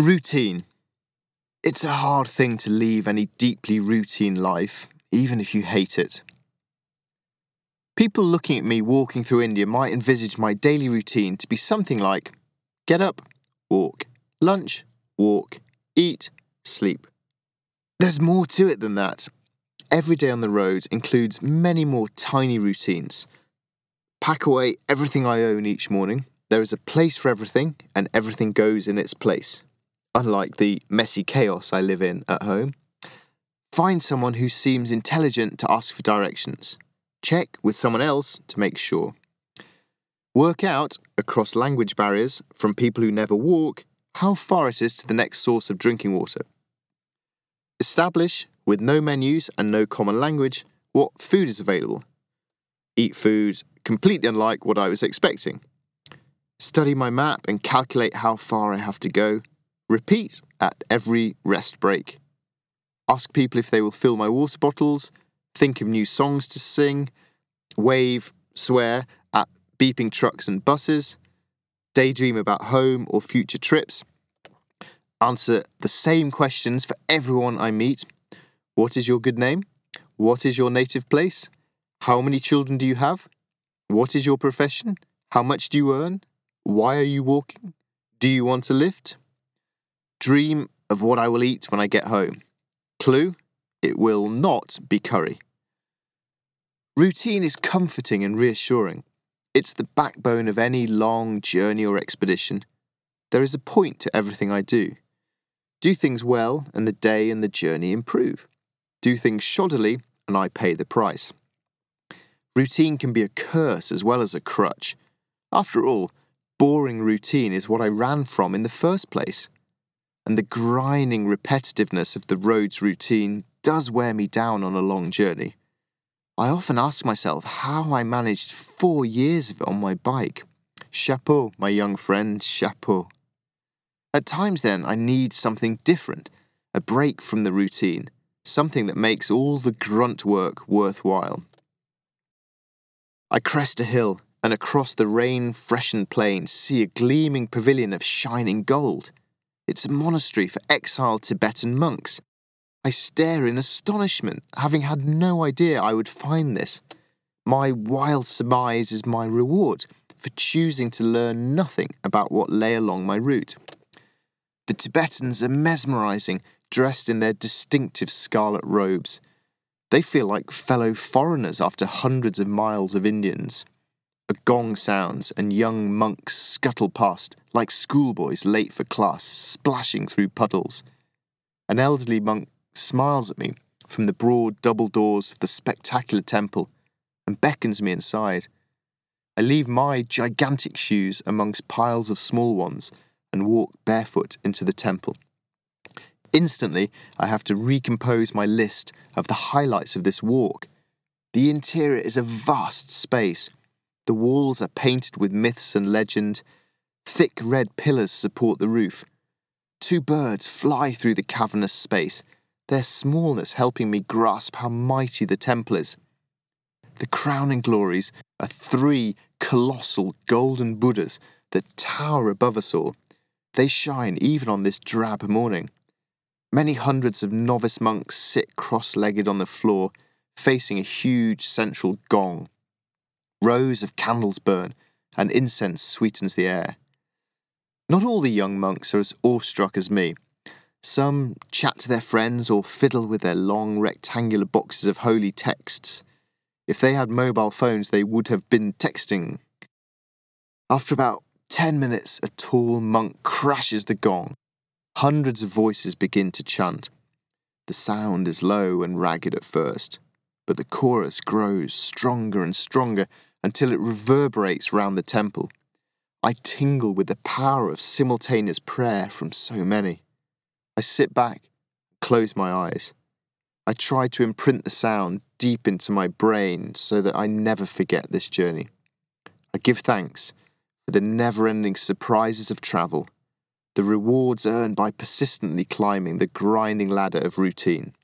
Routine. It's a hard thing to leave any deeply routine life, even if you hate it. People looking at me walking through India might envisage my daily routine to be something like get up, walk, lunch, walk, eat, sleep. There's more to it than that. Every day on the road includes many more tiny routines. Pack away everything I own each morning. There is a place for everything, and everything goes in its place unlike the messy chaos I live in at home. Find someone who seems intelligent to ask for directions. Check with someone else to make sure. Work out, across language barriers, from people who never walk, how far it is to the next source of drinking water. Establish, with no menus and no common language, what food is available. Eat food completely unlike what I was expecting. Study my map and calculate how far I have to go Repeat at every rest break. Ask people if they will fill my water bottles, think of new songs to sing, wave, swear at beeping trucks and buses, daydream about home or future trips, answer the same questions for everyone I meet. What is your good name? What is your native place? How many children do you have? What is your profession? How much do you earn? Why are you walking? Do you want a lift? Dream of what I will eat when I get home. Clue it will not be curry. Routine is comforting and reassuring. It's the backbone of any long journey or expedition. There is a point to everything I do. Do things well, and the day and the journey improve. Do things shoddily, and I pay the price. Routine can be a curse as well as a crutch. After all, boring routine is what I ran from in the first place and the grinding repetitiveness of the road's routine does wear me down on a long journey. I often ask myself how I managed four years of it on my bike. Chapeau, my young friend, chapeau. At times, then, I need something different, a break from the routine, something that makes all the grunt work worthwhile. I crest a hill and across the rain freshened plain see a gleaming pavilion of shining gold. It's a monastery for exiled Tibetan monks. I stare in astonishment, having had no idea I would find this. My wild surmise is my reward for choosing to learn nothing about what lay along my route. The Tibetans are mesmerizing, dressed in their distinctive scarlet robes. They feel like fellow foreigners after hundreds of miles of Indians. A gong sounds, and young monks scuttle past, like schoolboys late for class, splashing through puddles. An elderly monk smiles at me from the broad double doors of the spectacular temple and beckons me inside. I leave my gigantic shoes amongst piles of small ones and walk barefoot into the temple. Instantly, I have to recompose my list of the highlights of this walk. The interior is a vast space the walls are painted with myths and legend. Thick red pillars support the roof. Two birds fly through the cavernous space, their smallness helping me grasp how mighty the temple is. The crowning glories are three colossal golden Buddhas that tower above us all. They shine even on this drab morning. Many hundreds of novice monks sit cross legged on the floor, facing a huge central gong. Rows of candles burn, and incense sweetens the air. Not all the young monks are as awestruck as me. Some chat to their friends or fiddle with their long rectangular boxes of holy texts. If they had mobile phones, they would have been texting. After about ten minutes, a tall monk crashes the gong. Hundreds of voices begin to chant. The sound is low and ragged at first, but the chorus grows stronger and stronger until it reverberates round the temple. I tingle with the power of simultaneous prayer from so many. I sit back, close my eyes. I try to imprint the sound deep into my brain so that I never forget this journey. I give thanks for the never ending surprises of travel, the rewards earned by persistently climbing the grinding ladder of routine.